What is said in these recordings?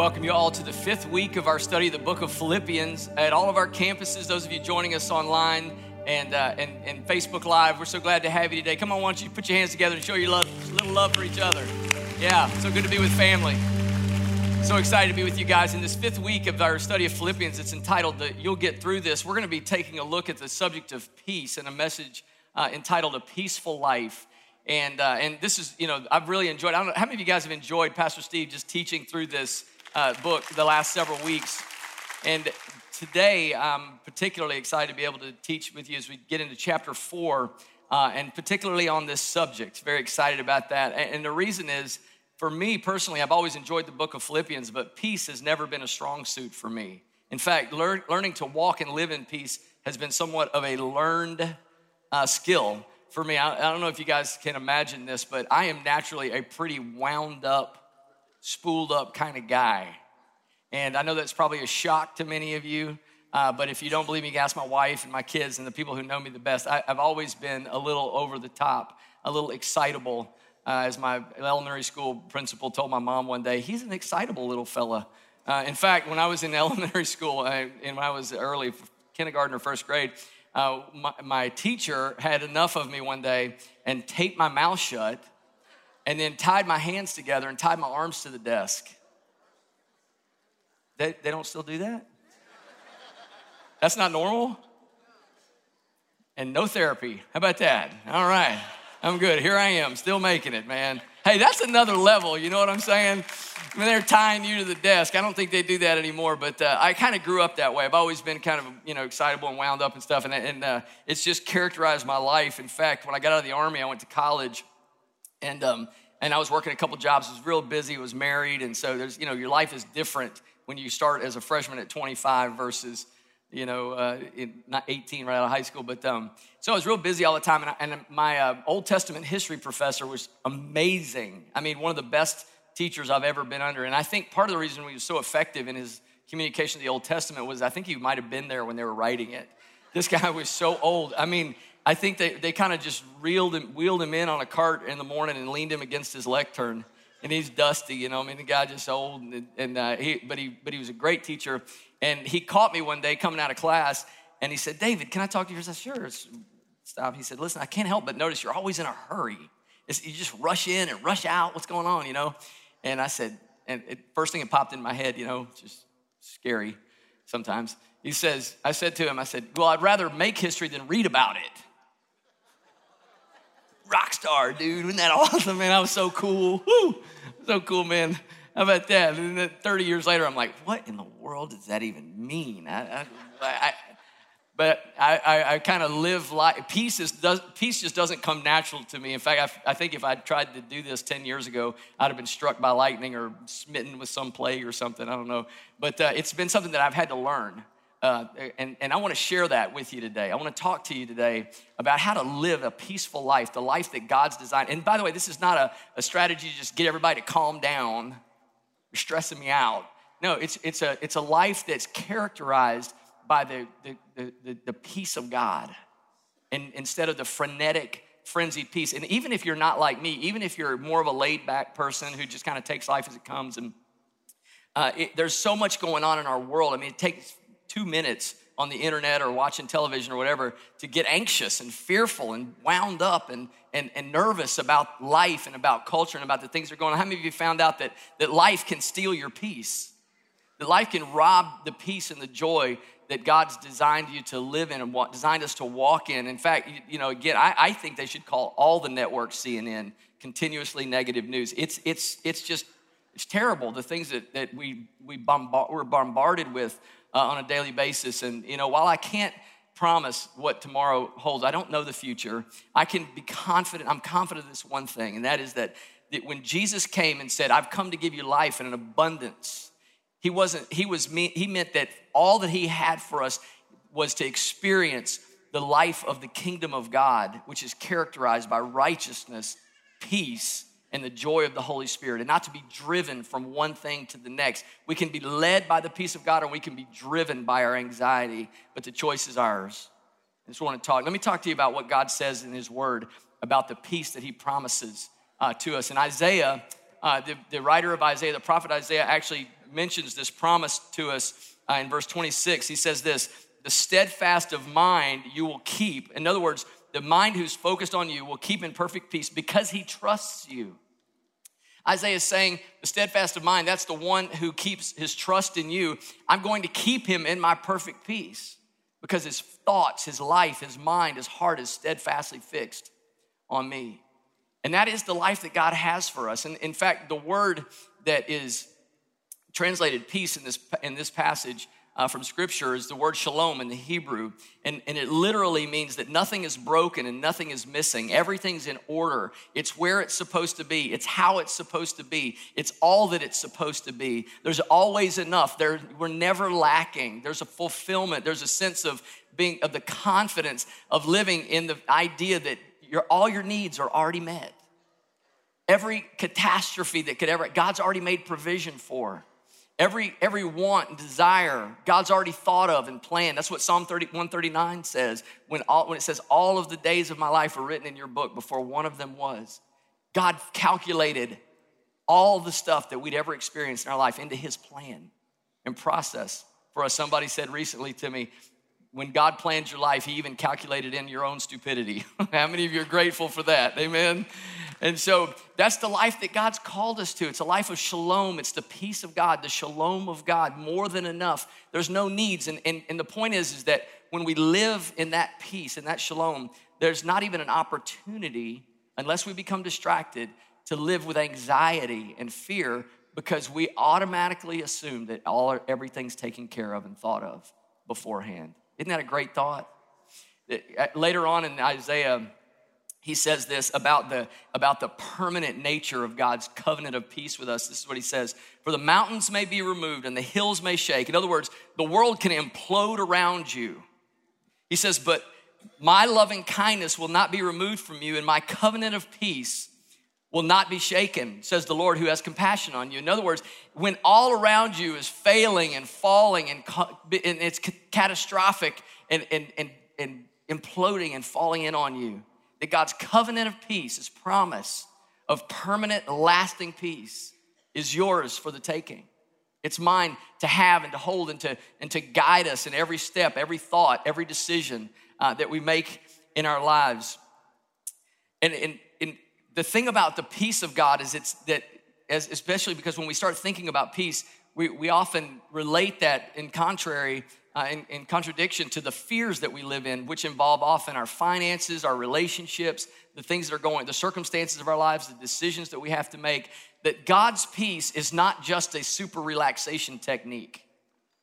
welcome you all to the fifth week of our study of the book of Philippians at all of our campuses. Those of you joining us online and, uh, and, and Facebook Live, we're so glad to have you today. Come on, why don't you put your hands together and show your love, little love for each other. Yeah, so good to be with family. So excited to be with you guys in this fifth week of our study of Philippians. It's entitled the, You'll Get Through This. We're going to be taking a look at the subject of peace and a message uh, entitled A Peaceful Life. And, uh, and this is, you know, I've really enjoyed, I don't know, how many of you guys have enjoyed Pastor Steve just teaching through this uh, book the last several weeks? And today, I'm particularly excited to be able to teach with you as we get into chapter four, uh, and particularly on this subject. Very excited about that. And, and the reason is, for me personally, I've always enjoyed the book of Philippians, but peace has never been a strong suit for me. In fact, learn, learning to walk and live in peace has been somewhat of a learned uh, skill for me, I, I don't know if you guys can imagine this, but I am naturally a pretty wound up, spooled up kind of guy. And I know that's probably a shock to many of you. Uh, but if you don't believe me, ask my wife and my kids and the people who know me the best. I, have always been a little over the top, a little excitable. Uh, as my elementary school principal told my mom one day, he's an excitable little fella. Uh, in fact, when I was in elementary school uh, and when I was early, kindergarten or first grade, uh, my, my teacher had enough of me one day and taped my mouth shut and then tied my hands together and tied my arms to the desk. They, they don't still do that? That's not normal? And no therapy. How about that? All right. I'm good. Here I am, still making it, man. Hey, that's another level, you know what I'm saying? When they're tying you to the desk, I don't think they do that anymore, but uh, I kind of grew up that way. I've always been kind of, you know, excitable and wound up and stuff, and, and uh, it's just characterized my life. In fact, when I got out of the Army, I went to college, and, um, and I was working a couple jobs. Was real busy, was married, and so there's, you know, your life is different when you start as a freshman at 25 versus – you know, uh, in, not 18 right out of high school, but um, so I was real busy all the time. And, I, and my uh, Old Testament history professor was amazing. I mean, one of the best teachers I've ever been under. And I think part of the reason he was so effective in his communication of the Old Testament was I think he might have been there when they were writing it. This guy was so old. I mean, I think they, they kind of just reeled him, wheeled him in on a cart in the morning and leaned him against his lectern. And he's dusty, you know. I mean, the guy just old, and, and uh, he, but he, but he was a great teacher. And he caught me one day coming out of class and he said, David, can I talk to you? I said, sure. Stop. He said, listen, I can't help but notice you're always in a hurry. It's, you just rush in and rush out. What's going on, you know? And I said, and it, first thing that popped in my head, you know, just scary sometimes. He says, I said to him, I said, well, I'd rather make history than read about it. Rock star, dude. Isn't that awesome, man? I was so cool. Woo! So cool, man. How about that? And then 30 years later, I'm like, what in the world does that even mean? I, I, I, but I, I kind of live life. Peace, does, peace just doesn't come natural to me. In fact, I, I think if I'd tried to do this 10 years ago, I'd have been struck by lightning or smitten with some plague or something. I don't know. But uh, it's been something that I've had to learn. Uh, and, and I want to share that with you today. I want to talk to you today about how to live a peaceful life, the life that God's designed. And by the way, this is not a, a strategy to just get everybody to calm down you're stressing me out. No, it's, it's, a, it's a life that's characterized by the, the, the, the peace of God and instead of the frenetic, frenzied peace. And even if you're not like me, even if you're more of a laid back person who just kind of takes life as it comes, and uh, it, there's so much going on in our world. I mean, it takes two minutes on the internet or watching television or whatever to get anxious and fearful and wound up and, and, and nervous about life and about culture and about the things that are going on. How many of you found out that, that life can steal your peace? That life can rob the peace and the joy that God's designed you to live in and designed us to walk in. In fact, you, you know, again, I, I think they should call all the networks CNN continuously negative news. It's, it's, it's just, it's terrible, the things that, that we, we bombard, we're bombarded with uh, on a daily basis. And, you know, while I can't promise what tomorrow holds, I don't know the future, I can be confident. I'm confident of this one thing, and that is that, that when Jesus came and said, I've come to give you life in an abundance, he wasn't, he was, he meant that all that he had for us was to experience the life of the kingdom of God, which is characterized by righteousness, peace, and the joy of the Holy Spirit, and not to be driven from one thing to the next. We can be led by the peace of God, or we can be driven by our anxiety, but the choice is ours. I just want to talk. Let me talk to you about what God says in His Word about the peace that He promises uh, to us. In Isaiah, uh, the, the writer of Isaiah, the prophet Isaiah, actually mentions this promise to us uh, in verse 26. He says this The steadfast of mind you will keep. In other words, the mind who's focused on you will keep in perfect peace because he trusts you. Isaiah is saying, the steadfast of mind, that's the one who keeps his trust in you. I'm going to keep him in my perfect peace because his thoughts, his life, his mind, his heart is steadfastly fixed on me. And that is the life that God has for us. And in fact, the word that is translated peace in this, in this passage uh, from scripture is the word shalom in the Hebrew. And, and it literally means that nothing is broken and nothing is missing. Everything's in order. It's where it's supposed to be, it's how it's supposed to be, it's all that it's supposed to be. There's always enough. There, we're never lacking. There's a fulfillment, there's a sense of being, of the confidence of living in the idea that your, all your needs are already met. Every catastrophe that could ever, God's already made provision for. Every, every want and desire, God's already thought of and planned. That's what Psalm 30, 139 says when, all, when it says, All of the days of my life are written in your book before one of them was. God calculated all the stuff that we'd ever experienced in our life into his plan and process for us. Somebody said recently to me, when God plans your life, He even calculated in your own stupidity. How many of you are grateful for that? Amen. And so that's the life that God's called us to. It's a life of shalom. It's the peace of God, the shalom of God, more than enough. There's no needs. And, and, and the point is, is that when we live in that peace, in that shalom, there's not even an opportunity, unless we become distracted, to live with anxiety and fear because we automatically assume that all everything's taken care of and thought of beforehand. Isn't that a great thought? Uh, later on in Isaiah, he says this about the about the permanent nature of God's covenant of peace with us. This is what he says: "For the mountains may be removed and the hills may shake." In other words, the world can implode around you. He says, "But my loving kindness will not be removed from you, and my covenant of peace will not be shaken," says the Lord, who has compassion on you. In other words, when all around you is failing and falling and, and it's catastrophic and, and, and, and imploding and falling in on you that God's covenant of peace, his promise of permanent, lasting peace, is yours for the taking. It's mine to have and to hold and to, and to guide us in every step, every thought, every decision uh, that we make in our lives. And, and, the thing about the peace of God is it's that, as, especially because when we start thinking about peace, we, we often relate that in contrary uh, in, in contradiction to the fears that we live in, which involve often our finances, our relationships, the things that are going, the circumstances of our lives, the decisions that we have to make. That God's peace is not just a super relaxation technique.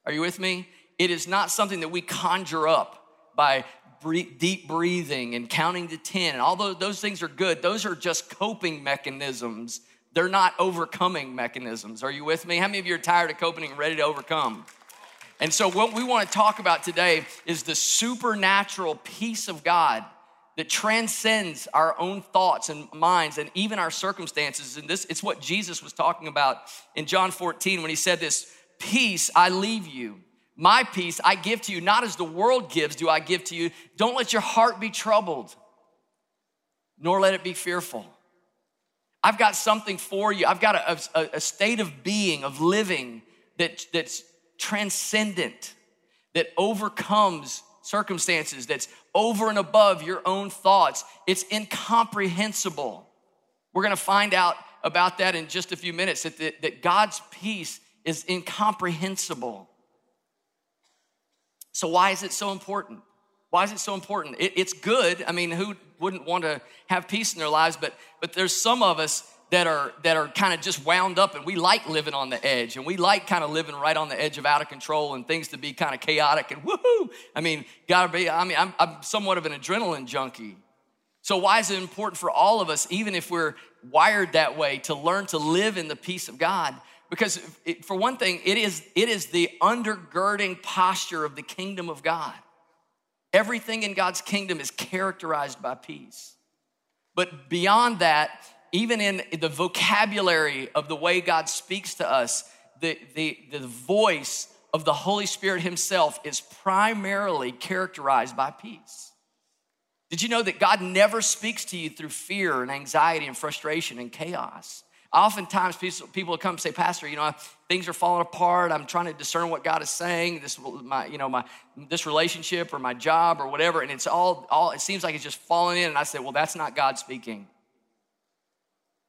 Are you with me? It is not something that we conjure up by deep breathing and counting to 10. And although those things are good, those are just coping mechanisms. They're not overcoming mechanisms. Are you with me? How many of you are tired of coping and ready to overcome? And so, what we want to talk about today is the supernatural peace of God that transcends our own thoughts and minds and even our circumstances. And this, it's what Jesus was talking about in John 14 when he said this Peace I leave you. My peace I give to you, not as the world gives, do I give to you. Don't let your heart be troubled, nor let it be fearful. I've got something for you. I've got a, a, a state of being, of living that, that's transcendent, that overcomes circumstances, that's over and above your own thoughts. It's incomprehensible. We're gonna find out about that in just a few minutes that, that, that God's peace is incomprehensible. So, why is it so important? Why is it so important? It, it's good. I mean, who wouldn't want to have peace in their lives? But, but there's some of us that are that are kind of just wound up and we like living on the edge and we like kind of living right on the edge of out of control and things to be kind of chaotic and woohoo i mean gotta be i mean I'm, I'm somewhat of an adrenaline junkie so why is it important for all of us even if we're wired that way to learn to live in the peace of god because it, for one thing it is it is the undergirding posture of the kingdom of god everything in god's kingdom is characterized by peace but beyond that even in the vocabulary of the way God speaks to us, the, the, the voice of the Holy Spirit Himself is primarily characterized by peace. Did you know that God never speaks to you through fear and anxiety and frustration and chaos? Oftentimes, people will come and say, Pastor, you know, things are falling apart. I'm trying to discern what God is saying. This, my, you know, my this relationship or my job or whatever, and it's all, all. It seems like it's just falling in. And I say, well, that's not God speaking.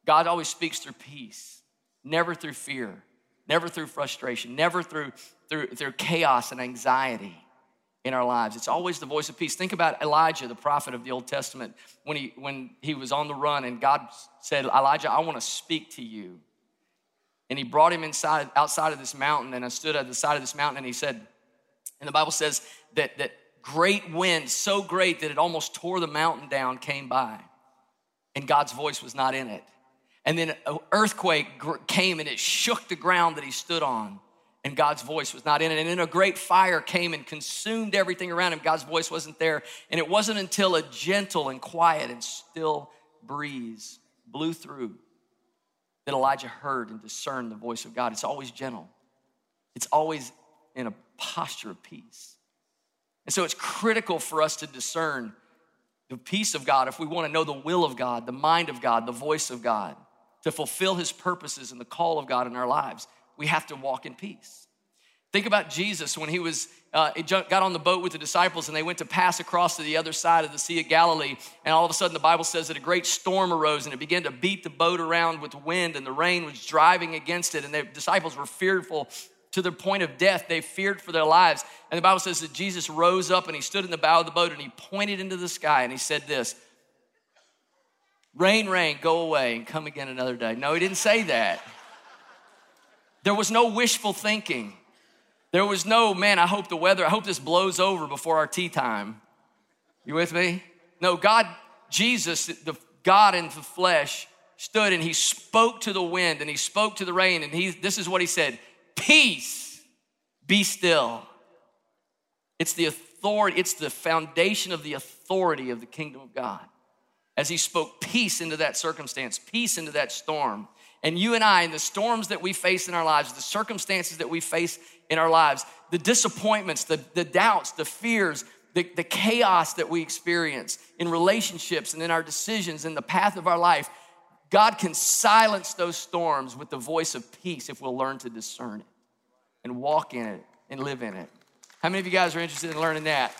God always speaks through peace, never through fear, never through frustration, never through through through chaos and anxiety in our lives. It's always the voice of peace. Think about Elijah, the prophet of the Old Testament, when he when he was on the run and God said, "Elijah, I want to speak to you." And he brought him inside outside of this mountain and I stood at the side of this mountain and he said, and the Bible says that that great wind, so great that it almost tore the mountain down, came by. And God's voice was not in it. And then an earthquake came and it shook the ground that he stood on and God's voice was not in it. And then a great fire came and consumed everything around him. God's voice wasn't there. And it wasn't until a gentle and quiet and still breeze blew through that Elijah heard and discerned the voice of God. It's always gentle, it's always in a posture of peace. And so it's critical for us to discern the peace of God if we want to know the will of God, the mind of God, the voice of God, to fulfill his purposes and the call of God in our lives we have to walk in peace. Think about Jesus when he was uh, got on the boat with the disciples and they went to pass across to the other side of the Sea of Galilee. And all of a sudden, the Bible says that a great storm arose and it began to beat the boat around with wind, and the rain was driving against it. And the disciples were fearful to the point of death. They feared for their lives. And the Bible says that Jesus rose up and he stood in the bow of the boat and he pointed into the sky and he said, This rain, rain, go away and come again another day. No, he didn't say that. There was no wishful thinking. There was no, man, I hope the weather, I hope this blows over before our tea time. You with me? No, God, Jesus, the God in the flesh, stood and he spoke to the wind and he spoke to the rain, and he this is what he said: Peace, be still. It's the authority, it's the foundation of the authority of the kingdom of God. As he spoke peace into that circumstance, peace into that storm. And you and I, in the storms that we face in our lives, the circumstances that we face in our lives, the disappointments, the, the doubts, the fears, the, the chaos that we experience in relationships and in our decisions, in the path of our life, God can silence those storms with the voice of peace if we'll learn to discern it and walk in it and live in it. How many of you guys are interested in learning that?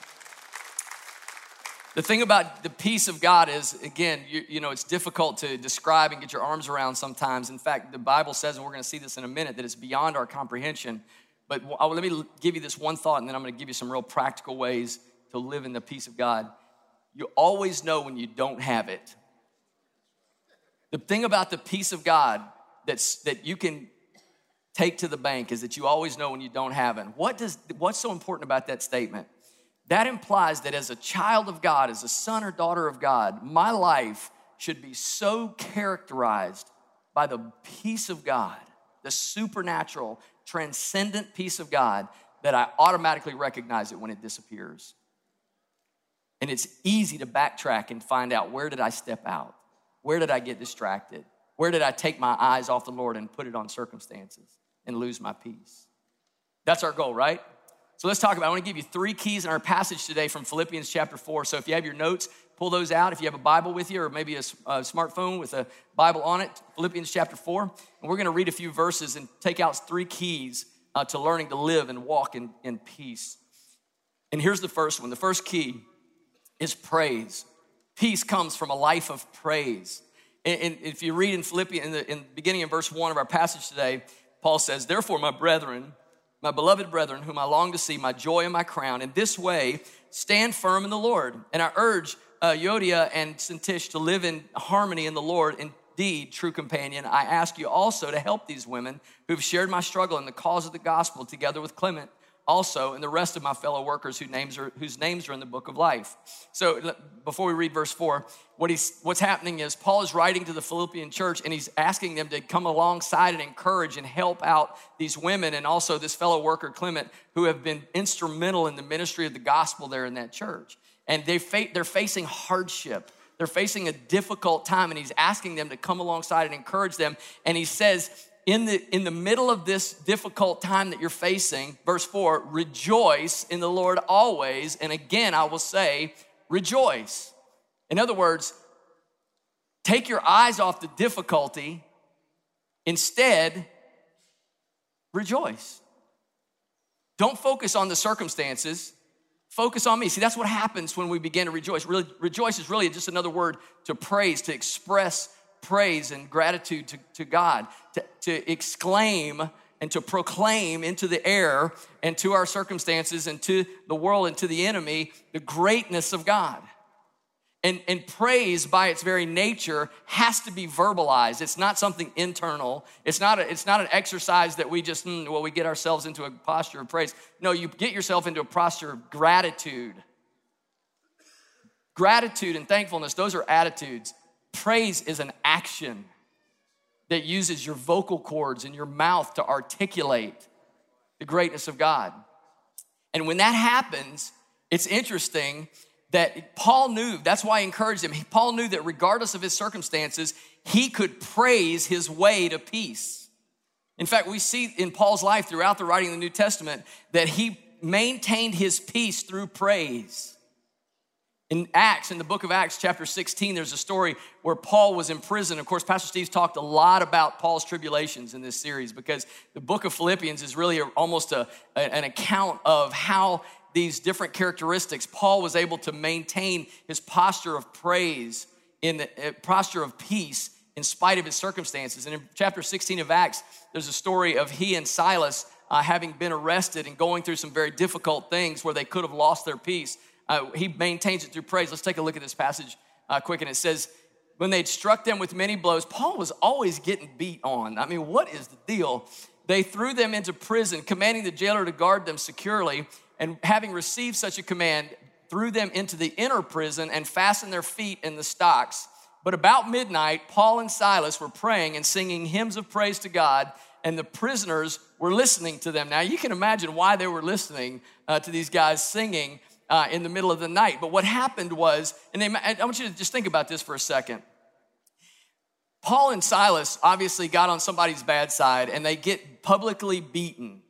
The thing about the peace of God is, again, you, you, know, it's difficult to describe and get your arms around sometimes. In fact, the Bible says, and we're going to see this in a minute, that it's beyond our comprehension. But let me give you this one thought, and then I'm going to give you some real practical ways to live in the peace of God. You always know when you don't have it. The thing about the peace of God that's, that you can take to the bank is that you always know when you don't have it. What does, what's so important about that statement? That implies that as a child of God, as a son or daughter of God, my life should be so characterized by the peace of God, the supernatural, transcendent peace of God, that I automatically recognize it when it disappears. And it's easy to backtrack and find out where did I step out? Where did I get distracted? Where did I take my eyes off the Lord and put it on circumstances and lose my peace? That's our goal, right? So let's talk about. I want to give you three keys in our passage today from Philippians chapter 4. So if you have your notes, pull those out. If you have a Bible with you or maybe a, a smartphone with a Bible on it, Philippians chapter 4. And we're going to read a few verses and take out three keys uh, to learning to live and walk in, in peace. And here's the first one the first key is praise. Peace comes from a life of praise. And, and if you read in Philippians, in the, in the beginning of verse 1 of our passage today, Paul says, Therefore, my brethren, my beloved brethren, whom I long to see, my joy and my crown. In this way, stand firm in the Lord. And I urge uh, Euodia and Syntyche to live in harmony in the Lord. Indeed, true companion, I ask you also to help these women who've shared my struggle in the cause of the gospel together with Clement also and the rest of my fellow workers whose names are, whose names are in the book of life. So before we read verse four, what he's, what's happening is Paul is writing to the Philippian church and he's asking them to come alongside and encourage and help out these women and also this fellow worker Clement who have been instrumental in the ministry of the gospel there in that church. And they fa- they're facing hardship. They're facing a difficult time and he's asking them to come alongside and encourage them. And he says, in the, in the middle of this difficult time that you're facing, verse 4, rejoice in the Lord always. And again, I will say, rejoice. In other words, take your eyes off the difficulty Instead, rejoice. Don't focus on the circumstances. Focus on me. See, that's what happens when we begin to rejoice. Really, rejoice is really just another word to praise, to express praise and gratitude to, to God, to, to exclaim and to proclaim into the air and to our circumstances and to the world and to the enemy the greatness of God. And, and praise by its very nature has to be verbalized. It's not something internal. It's not, a, it's not an exercise that we just, mm, well, we get ourselves into a posture of praise. No, you get yourself into a posture of gratitude. Gratitude and thankfulness, those are attitudes. Praise is an action that uses your vocal cords and your mouth to articulate the greatness of God. And when that happens, it's interesting that Paul knew, that's why I encouraged him. Paul knew that regardless of his circumstances, he could praise his way to peace. In fact, we see in Paul's life throughout the writing of the New Testament that he maintained his peace through praise. In Acts, in the book of Acts, chapter 16, there's a story where Paul was in prison. Of course, Pastor Steve's talked a lot about Paul's tribulations in this series because the book of Philippians is really almost a, an account of how these different characteristics, Paul was able to maintain his posture of praise in the uh, posture of peace in spite of his circumstances. And in chapter 16 of Acts, there's a story of he and Silas uh, having been arrested and going through some very difficult things where they could have lost their peace. Uh, he maintains it through praise. Let's take a look at this passage uh, quick. And it says, When they'd struck them with many blows, Paul was always getting beat on. I mean, what is the deal? They threw them into prison, commanding the jailer to guard them securely and having received such a command, threw them into the inner prison and fastened their feet in the stocks. But about midnight, Paul and Silas were praying and singing hymns of praise to God, and the prisoners were listening to them. Now, you can imagine why they were listening uh, to these guys singing uh, in the middle of the night. But what happened was, and they, I want you to just think about this for a second. Paul and Silas obviously got on somebody's bad side and they get publicly beaten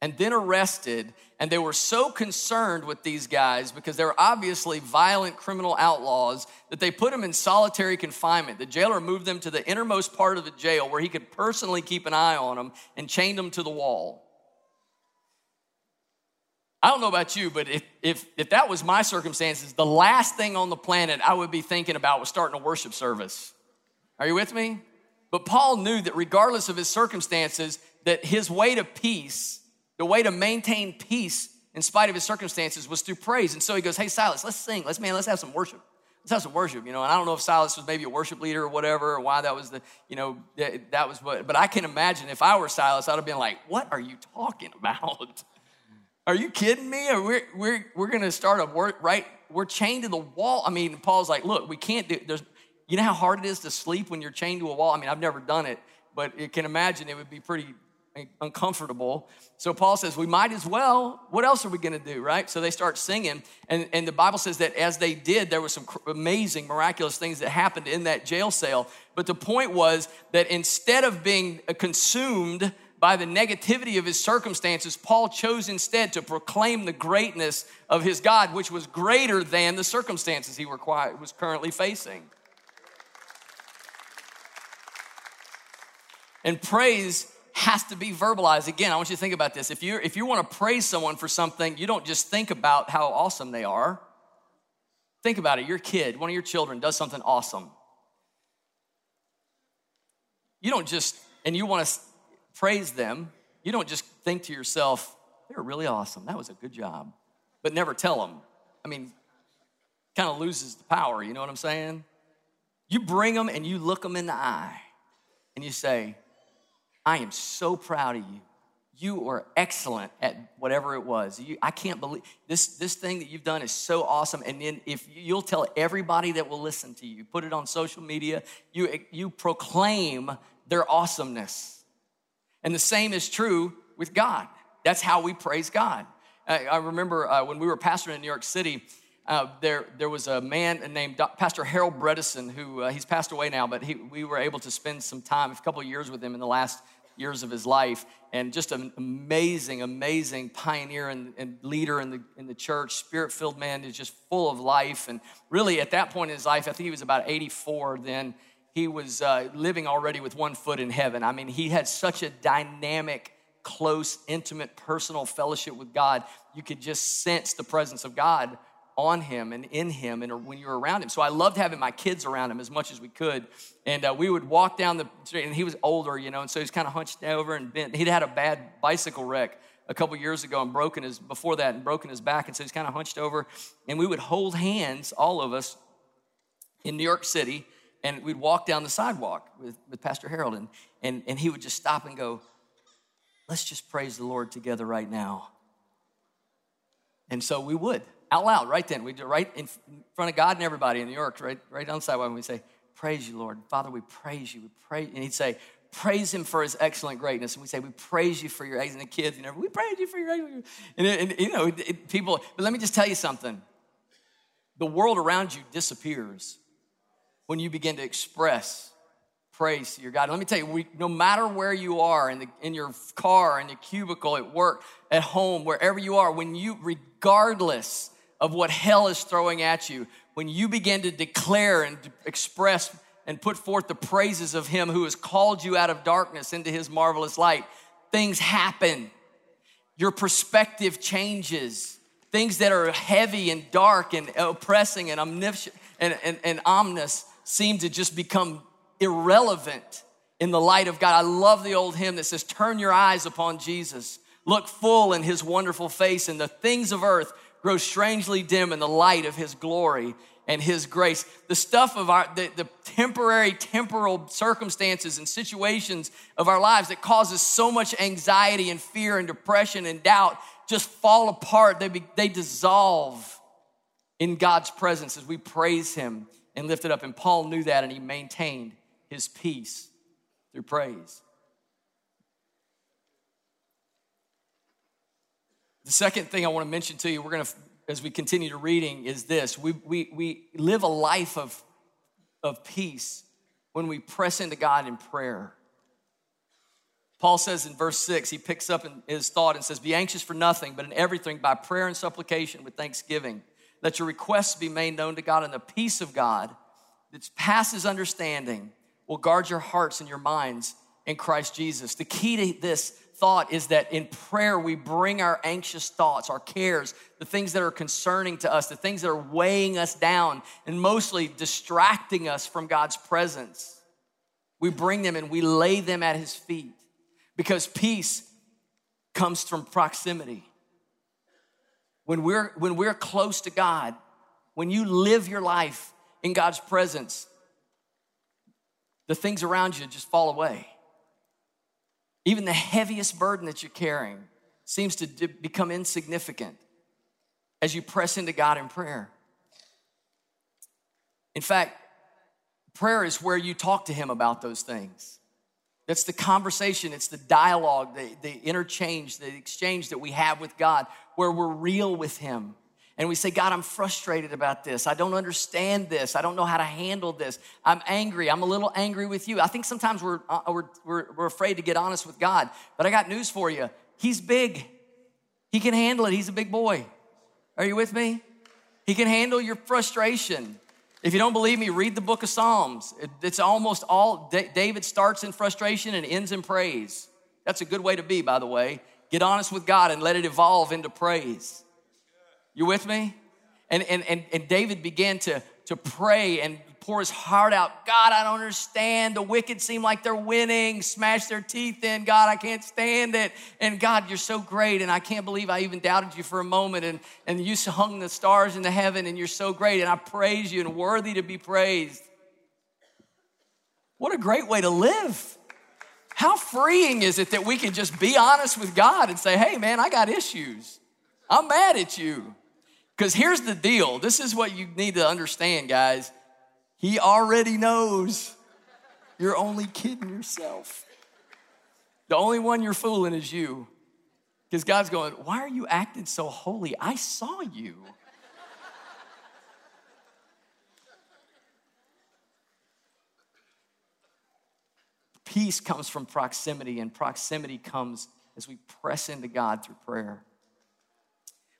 and then arrested. And they were so concerned with these guys because they were obviously violent criminal outlaws that they put them in solitary confinement. The jailer moved them to the innermost part of the jail where he could personally keep an eye on them and chained them to the wall. I don't know about you, but if, if, if that was my circumstances, the last thing on the planet I would be thinking about was starting a worship service. Are you with me? But Paul knew that regardless of his circumstances, that his way to peace the way to maintain peace in spite of his circumstances was through praise. And so he goes, Hey, Silas, let's sing. Let's, man, let's have some worship. Let's have some worship, you know. And I don't know if Silas was maybe a worship leader or whatever, or why that was the, you know, that, that was what, but I can imagine if I were Silas, I'd have been like, What are you talking about? Are you kidding me? Or we're, we're, we're going to start a work, right? We're chained to the wall. I mean, Paul's like, Look, we can't do, there's, you know how hard it is to sleep when you're chained to a wall? I mean, I've never done it, but you can imagine it would be pretty uncomfortable. So Paul says, we might as well. What else are we going to do, right? So they start singing. And, and the Bible says that as they did, there were some amazing, miraculous things that happened in that jail cell. But the point was that instead of being uh, consumed by the negativity of his circumstances, Paul chose instead to proclaim the greatness of his God, which was greater than the circumstances he was currently facing. And praise has to be verbalized. Again, I want you to think about this. If you if you want to praise someone for something, you don't just think about how awesome they are. Think about it. Your kid, one of your children does something awesome. You don't just and you want to praise them. You don't just think to yourself, "They're really awesome. That was a good job." But never tell them. I mean, kind of loses the power, you know what I'm saying? You bring them and you look them in the eye and you say, I am so proud of you. You are excellent at whatever it was. You, I can't believe this, this thing that you've done is so awesome. And then if you'll tell everybody that will listen to you, put it on social media, you, you proclaim their awesomeness. And the same is true with God. That's how we praise God. I, I remember uh, when we were pastoring in New York City, uh, there, there was a man named Pastor Harald Bredesen who uh, he's passed away now, but he, we were able to spend some time, a couple of years with him in the last years of his life, and just an amazing, amazing pioneer and, and leader in the in the church, spirit-filled man, is just full of life. And really, at that point in his life, I think he was about 84 then. He was uh, living already with one foot in heaven. I mean, he had such a dynamic, close, intimate, personal fellowship with God. You could just sense the presence of God on him and in him and when you're around him. So I loved having my kids around him as much as we could. And uh, we would walk down the street, and he was older, you know, and so he's kind of hunched over and bent. He'd had a bad bicycle wreck a couple years ago and broken his, before that, and broken his back. And so he's kind of hunched over. And we would hold hands, all of us, in New York City, and we'd walk down the sidewalk with, with Pastor Harald, and, and, and he would just stop and go, Let's just praise the Lord together right now. And so we would out loud right then. We'd do right in front of God and everybody in New York, right, right on the sidewalk. And we say, Praise you, Lord. Father, we praise you. We praise And he'd say, Praise him for his excellent greatness. And we say, We praise you for your eggs. And the kids. Know, we praise you for your excellent. And, and you know, it, people, but let me just tell you something. The world around you disappears when you begin to express praise to your God. let me tell you, we, no matter where you are in, the, in your car, in the cubicle, at work, at home, wherever you are, when you, regardless of what hell is throwing at you, when you begin to declare and express and put forth the praises of Him who has called you out of darkness into His marvelous light, things happen. Your perspective changes. Things that are heavy and dark and oppressing and omniscient and, and, and ominous seem to just become irrelevant in the light of God. I love the old hymn that says, Turn your eyes upon Jesus, look full in his wonderful face, and the things of earth grow strangely dim in the light of his glory and his grace. The stuff of our, the, the, temporary, temporal circumstances and situations of our lives that causes so much anxiety and fear and depression and doubt just fall apart. They, be, they dissolve in God's presence as we praise him and lift it up. And Paul knew that and he maintained his peace through praise. The second thing I want to mention to you, we're going to, as we continue to reading, is this. We, we, we live a life of, of peace when we press into God in prayer. Paul says in verse 6, he picks up in his thought and says, Be anxious for nothing, but in everything by prayer and supplication with thanksgiving. Let your requests be made known to God, and the peace of God that passes understanding will guard your hearts and your minds in Christ Jesus. The key to this thought is that in prayer, we bring our anxious thoughts, our cares, the things that are concerning to us, the things that are weighing us down, and mostly distracting us from God's presence. We bring them and we lay them at His feet because peace comes from proximity. When we're, when we're close to God, when you live your life in God's presence, the things around you just fall away. Even the heaviest burden that you're carrying seems to become insignificant as you press into God in prayer. In fact, prayer is where you talk to Him about those things. That's the conversation, it's the dialogue, the, the interchange, the exchange that we have with God where we're real with Him and we say, God, I'm frustrated about this. I don't understand this. I don't know how to handle this. I'm angry. I'm a little angry with you. I think sometimes we're, uh, we're, we're, we're afraid to get honest with God. But I got news for you He's big, He can handle it. He's a big boy. Are you with me? He can handle your frustration. If you don't believe me, read the book of Psalms. It's almost all, David starts in frustration and ends in praise. That's a good way to be, by the way. Get honest with God and let it evolve into praise. You with me? And, and, and, and David began to, to pray and pour his heart out. God, I don't understand. The wicked seem like they're winning. Smash their teeth in. God, I can't stand it. And God, you're so great. And I can't believe I even doubted you for a moment. And, and you hung the stars in the heaven and you're so great. And I praise you and worthy to be praised. What a great way to live. How freeing is it that we can just be honest with God and say, hey, man, I got issues. I'm mad at you. Because here's the deal this is what you need to understand, guys. He already knows you're only kidding yourself. The only one you're fooling is you. Because God's going, Why are you acting so holy? I saw you. Peace comes from proximity, and proximity comes as we press into God through prayer.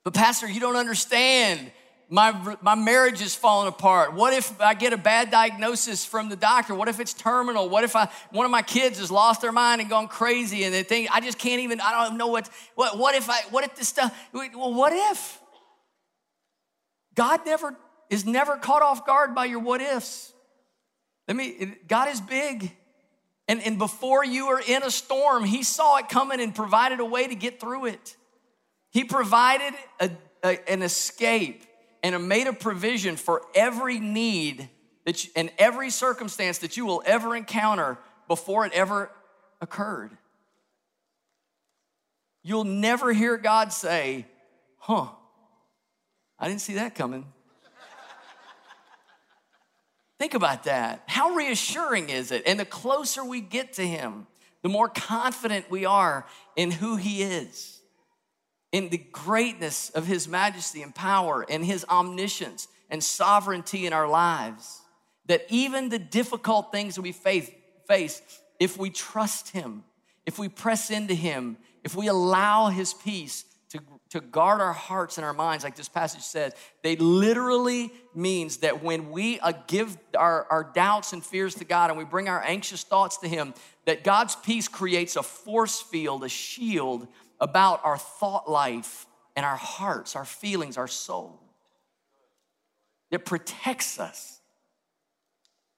But, Pastor, you don't understand. My, my marriage is falling apart. What if I get a bad diagnosis from the doctor? What if it's terminal? What if I, one of my kids has lost their mind and gone crazy and they think, I just can't even, I don't know what, what, what if I, what if this stuff, well, what if? God never, is never caught off guard by your what ifs. Let me, God is big. And, and before you were in a storm, He saw it coming and provided a way to get through it. He provided a, a, an escape and a made a provision for every need that you, and every circumstance that you will ever encounter before it ever occurred. You'll never hear God say, Huh, I didn't see that coming. Think about that. How reassuring is it? And the closer we get to Him, the more confident we are in who He is in the greatness of His majesty and power and His omniscience and sovereignty in our lives. That even the difficult things that we face, if we trust Him, if we press into Him, if we allow His peace to, guard our hearts and our minds, like this passage says, they literally means that when we uh, give our, our doubts and fears to God and we bring our anxious thoughts to Him, that God's peace creates a force field, a shield about our thought life and our hearts, our feelings, our soul. It protects us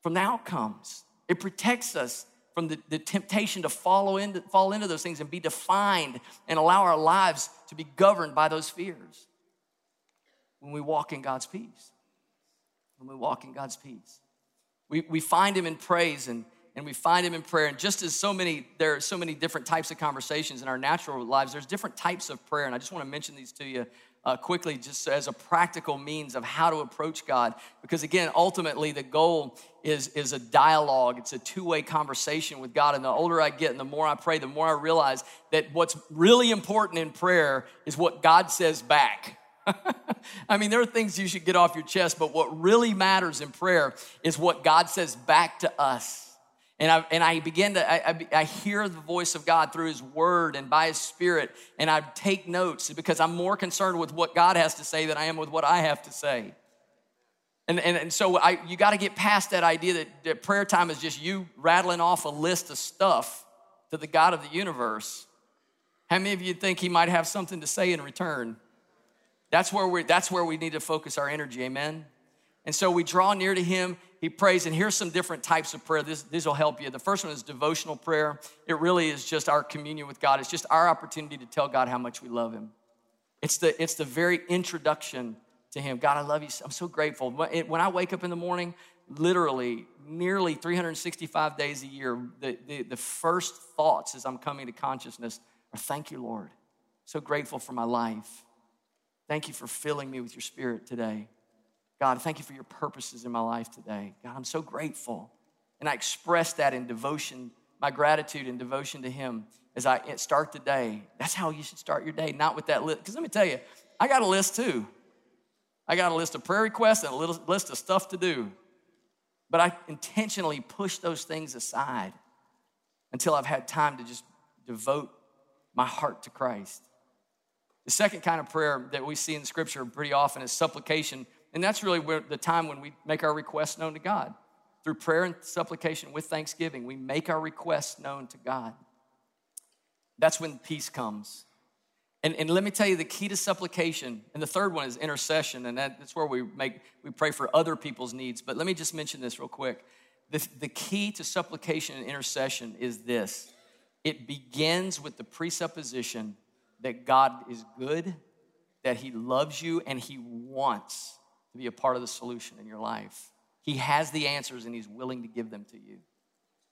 from the outcomes. It protects us from the, the temptation to follow into, fall into those things and be defined and allow our lives to be governed by those fears when we walk in God's peace. When we walk in God's peace. We, we find Him in praise and and we find him in prayer. And just as so many, there are so many different types of conversations in our natural lives, there's different types of prayer. And I just want to mention these to you uh, quickly, just as a practical means of how to approach God. Because again, ultimately, the goal is, is a dialogue, it's a two way conversation with God. And the older I get and the more I pray, the more I realize that what's really important in prayer is what God says back. I mean, there are things you should get off your chest, but what really matters in prayer is what God says back to us. And I, and I begin to, I, I, hear the voice of God through His Word and by His Spirit, and I take notes because I'm more concerned with what God has to say than I am with what I have to say. And, and, and so I, you got to get past that idea that, that prayer time is just you rattling off a list of stuff to the God of the universe. How many of you think He might have something to say in return? That's where, we that's where we need to focus our energy, amen? And so we draw near to Him he prays. And here's some different types of prayer. This, this will help you. The first one is devotional prayer. It really is just our communion with God. It's just our opportunity to tell God how much we love Him. It's the, it's the very introduction to Him. God, I love you. I'm so grateful. When I wake up in the morning, literally, nearly 365 days a year, the, the, the first thoughts as I'm coming to consciousness are thank you, Lord. So grateful for my life. Thank you for filling me with your spirit today. God, thank you for your purposes in my life today. God, I'm so grateful. And I express that in devotion, my gratitude and devotion to Him as I start the day. That's how you should start your day, not with that list. Because let me tell you, I got a list too. I got a list of prayer requests and a little list of stuff to do. But I intentionally push those things aside until I've had time to just devote my heart to Christ. The second kind of prayer that we see in Scripture pretty often is supplication and that's really where the time when we make our requests known to God. Through prayer and supplication with thanksgiving, we make our requests known to God. That's when peace comes. And, and let me tell you the key to supplication, and the third one is intercession, and that, that's where we make we pray for other people's needs. But let me just mention this real quick. The, the key to supplication and intercession is this it begins with the presupposition that God is good, that He loves you, and He wants to be a part of the solution in your life. He has the answers and He's willing to give them to you.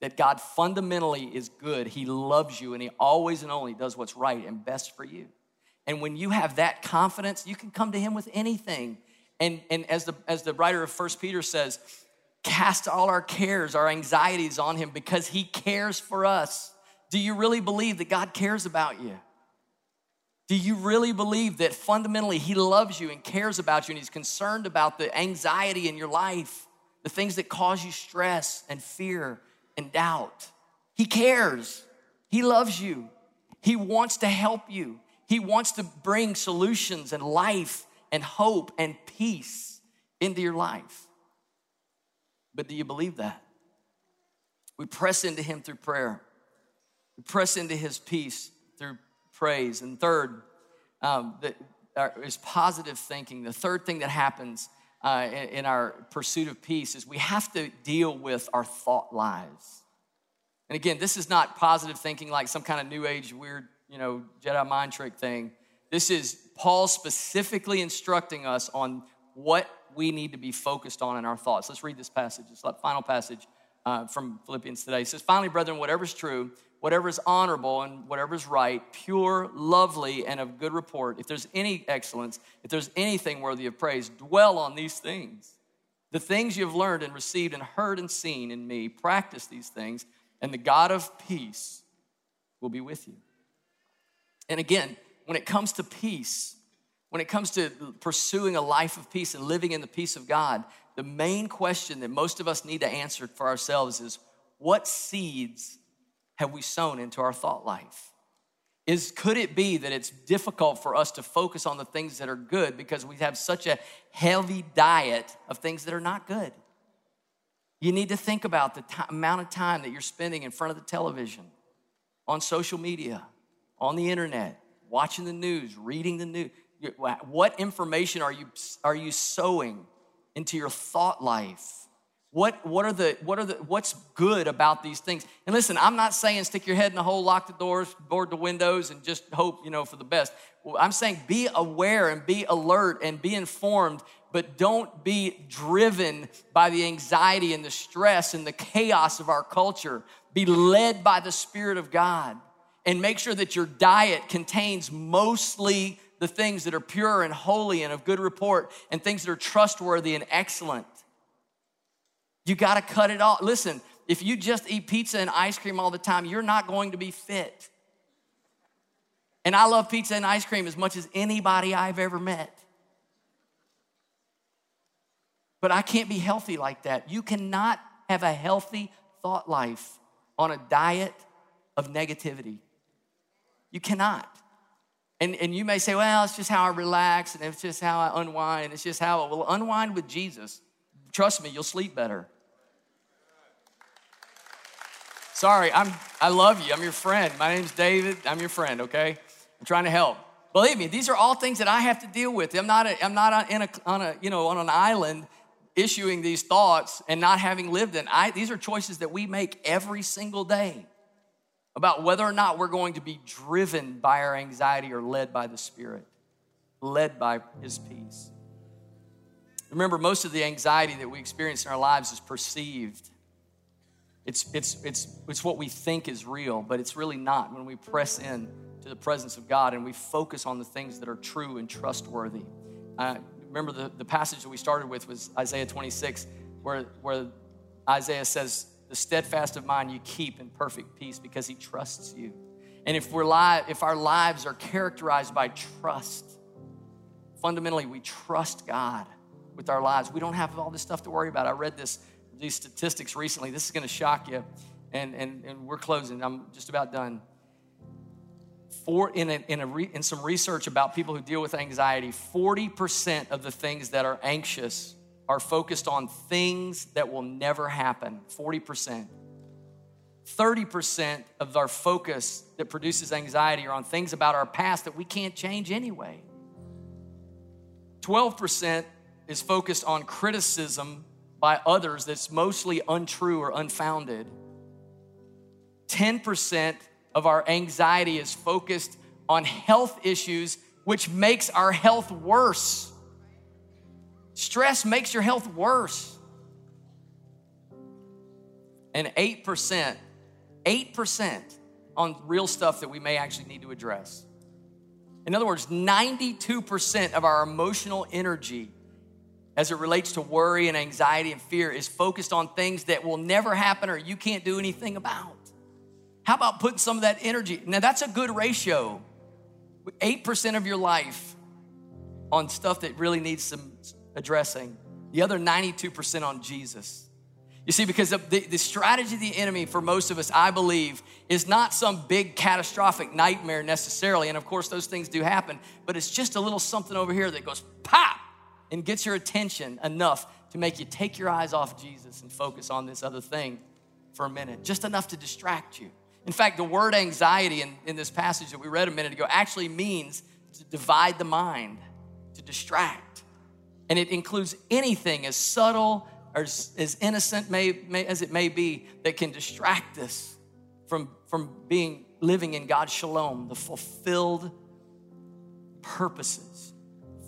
That God fundamentally is good, He loves you, and He always and only does what's right and best for you. And when you have that confidence, you can come to Him with anything. And, and as, the, as the writer of First Peter says, cast all our cares, our anxieties on Him because He cares for us. Do you really believe that God cares about you? Do you really believe that fundamentally He loves you and cares about you and He's concerned about the anxiety in your life, the things that cause you stress and fear and doubt? He cares. He loves you. He wants to help you. He wants to bring solutions and life and hope and peace into your life. But do you believe that? We press into Him through prayer, we press into His peace through praise. And third, um, the, is positive thinking. The third thing that happens uh, in, our pursuit of peace is we have to deal with our thought lives. And again, this is not positive thinking like some kind of new age weird, you know, Jedi mind trick thing. This is Paul specifically instructing us on what we need to be focused on in our thoughts. Let's read this passage. It's the final passage uh, from Philippians today. It says, Finally, brethren, whatever is true, whatever is honorable, and whatever is right, pure, lovely, and of good report, if there's any excellence, if there's anything worthy of praise, dwell on these things. The things you have learned and received and heard and seen in me, practice these things, and the God of peace will be with you. And again, when it comes to peace, when it comes to pursuing a life of peace and living in the peace of God, the main question that most of us need to answer for ourselves is what seeds have we sown into our thought life? Is could it be that it's difficult for us to focus on the things that are good because we have such a heavy diet of things that are not good? You need to think about the t- amount of time that you're spending in front of the television, on social media, on the internet, watching the news, reading the news. What information are you, are you sowing into your thought life? What, what are the, what are the, what's good about these things? And listen, I'm not saying stick your head in the hole, lock the doors, board the windows, and just hope, you know, for the best. I'm saying be aware and be alert and be informed, but don't be driven by the anxiety and the stress and the chaos of our culture. Be led by the Spirit of God and make sure that your diet contains mostly the things that are pure and holy and of good report and things that are trustworthy and excellent. You got to cut it off. Listen, if you just eat pizza and ice cream all the time, you're not going to be fit. And I love pizza and ice cream as much as anybody I've ever met. But I can't be healthy like that. You cannot have a healthy thought life on a diet of negativity. You cannot. And, and you may say, well, it's just how I relax and it's just how I unwind. It's just how I will unwind with Jesus. Trust me, you'll sleep better. Sorry, I'm, I love you. I'm your friend. My name's David. I'm your friend, okay? I'm trying to help. Believe me, these are all things that I have to deal with. I'm not, a, I'm not in a, on a, you know, on an island issuing these thoughts and not having lived in. I, these are choices that we make every single day about whether or not we're going to be driven by our anxiety or led by the Spirit, led by His peace. Remember, most of the anxiety that we experience in our lives is perceived. It's, it's, it's, it's what we think is real, but it's really not when we press in to the presence of God and we focus on the things that are true and trustworthy. Uh, remember, the, the passage that we started with was Isaiah 26, where, where Isaiah says, the steadfast of mind you keep in perfect peace because he trusts you. And if we're li- if our lives are characterized by trust, fundamentally we trust God with our lives. We don't have all this stuff to worry about. I read this these statistics recently. This is going to shock you, and and and we're closing. I'm just about done. For in a, in a re, in some research about people who deal with anxiety, 40% of the things that are anxious are focused on things that will never happen 40%. 30% of our focus that produces anxiety are on things about our past that we can't change anyway. 12% is focused on criticism by others that's mostly untrue or unfounded. 10% of our anxiety is focused on health issues, which makes our health worse. Stress makes your health worse. And 8%, 8% on real stuff that we may actually need to address. In other words, 92% of our emotional energy as it relates to worry and anxiety and fear is focused on things that will never happen or you can't do anything about. How about putting some of that energy? Now, that's a good ratio. 8% of your life on stuff that really needs some addressing, the other 92% on Jesus. You see, because the, the strategy of the enemy for most of us, I believe, is not some big catastrophic nightmare necessarily. And of course, those things do happen, but it's just a little something over here that goes pop and gets your attention enough to make you take your eyes off Jesus and focus on this other thing for a minute, just enough to distract you. In fact, the word anxiety in, in this passage that we read a minute ago actually means to divide the mind, to distract. And it includes anything as subtle or as innocent may, may, as it may be that can distract us from, from being living in God's shalom, the fulfilled purposes,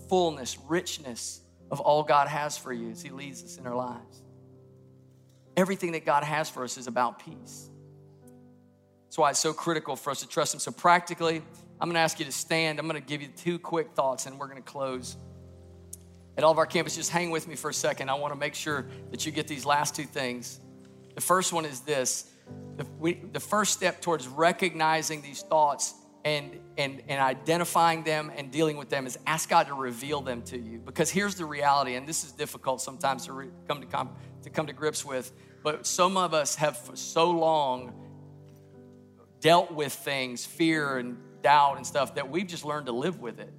fullness, richness of all God has for you as He leads us in our lives. Everything that God has for us is about peace. That's why it's so critical for us to trust Him. So, practically, I'm gonna ask you to stand. I'm gonna give you two quick thoughts and we're gonna close at all of our campuses, just hang with me for a second. I want to make sure that you get these last two things. The first one is this the, we, the first step towards recognizing these thoughts and, and, and identifying them and dealing with them is ask God to reveal them to you. Because here's the reality, and this is difficult sometimes to re, come to, com, to come to grips with, but some of us have for so long dealt with things, fear and doubt and stuff, that we've just learned to live with it.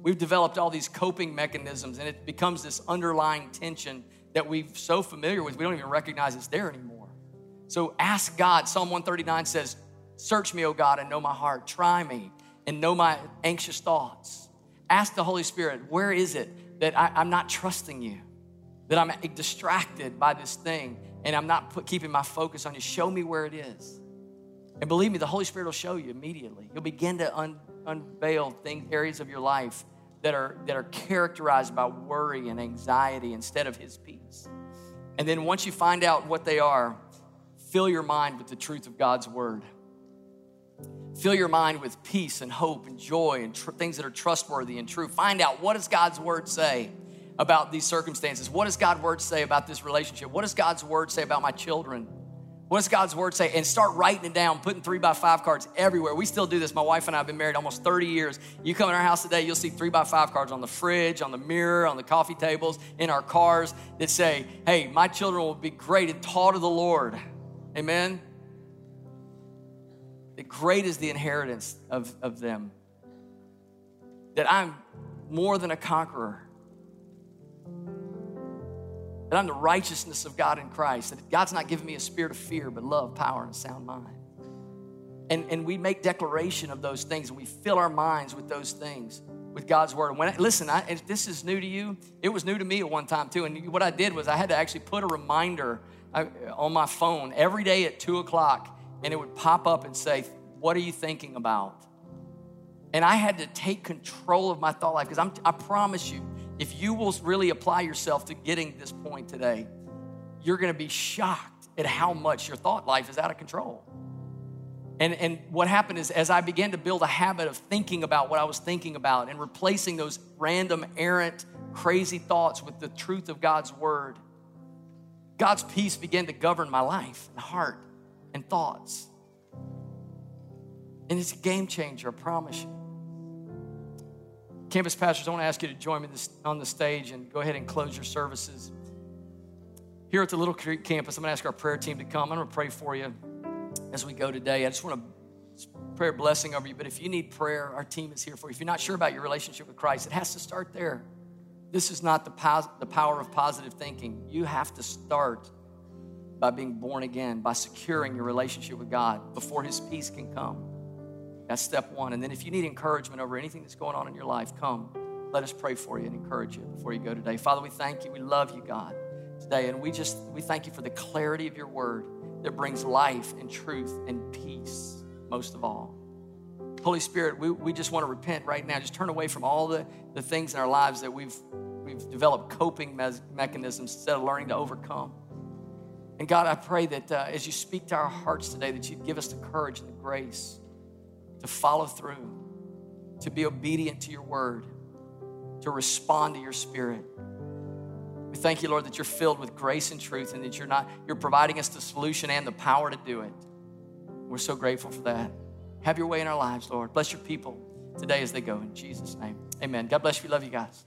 We've developed all these coping mechanisms, and it becomes this underlying tension that we're so familiar with, we don't even recognize it's there anymore. So ask God. Psalm 139 says, Search me, O God, and know my heart. Try me and know my anxious thoughts. Ask the Holy Spirit, where is it that I, am not trusting you? That I'm distracted by this thing and I'm not put, keeping my focus on you. Show me where it is. And believe me, the Holy Spirit will show you immediately. He'll begin to un, unveil things, areas of your life that are, that are characterized by worry and anxiety instead of His peace. And then once you find out what they are, fill your mind with the truth of God's Word. Fill your mind with peace and hope and joy and tr- things that are trustworthy and true. Find out what does God's Word say about these circumstances? What does God's Word say about this relationship? What does God's Word say about my children? What does God's word say? And start writing it down, putting three by five cards everywhere. We still do this. My wife and I have been married almost 30 years. You come in our house today, you'll see three by five cards on the fridge, on the mirror, on the coffee tables, in our cars that say, Hey, my children will be great and taught of the Lord. Amen. That great is the inheritance of, of them. That I'm more than a conqueror that I'm the righteousness of God in Christ, that God's not giving me a spirit of fear, but love, power, and a sound mind. And, and we make declaration of those things, and we fill our minds with those things, with God's word. And when I, listen, I, if this is new to you, it was new to me at one time too. And what I did was I had to actually put a reminder uh, on my phone every day at two o'clock, and it would pop up and say, "What are you thinking about?" And I had to take control of my thought life because I promise you, if you will really apply yourself to getting this point today, you're going to be shocked at how much your thought life is out of control. And, and what happened is, as I began to build a habit of thinking about what I was thinking about and replacing those random, errant, crazy thoughts with the truth of God's word, God's peace began to govern my life and heart and thoughts. And it's a game changer, I promise you. Campus pastors, I want to ask you to join me on the stage and go ahead and close your services. Here at the Little Creek campus, I'm going to ask our prayer team to come. I'm going to pray for you as we go today. I just want to pray a blessing over you. But if you need prayer, our team is here for you. If you're not sure about your relationship with Christ, it has to start there. This is not the, pos- the power of positive thinking. You have to start by being born again, by securing your relationship with God before His peace can come. That's step one. And then if you need encouragement over anything that's going on in your life, come. Let us pray for you and encourage you before you go today. Father, we thank you. We love you, God, today. And we just we thank you for the clarity of your word that brings life and truth and peace, most of all. Holy Spirit, we, we just want to repent right now. Just turn away from all the, the things in our lives that we've we've developed coping me- mechanisms instead of learning to overcome. And God, I pray that uh, as you speak to our hearts today, that you'd give us the courage and the grace to follow through, to be obedient to your word, to respond to your spirit. We thank you, Lord, that you're filled with grace and truth and that you're not, you're providing us the solution and the power to do it. We're so grateful for that. Have your way in our lives, Lord. Bless your people today as they go. In Jesus' name. Amen. God bless you. We love you guys.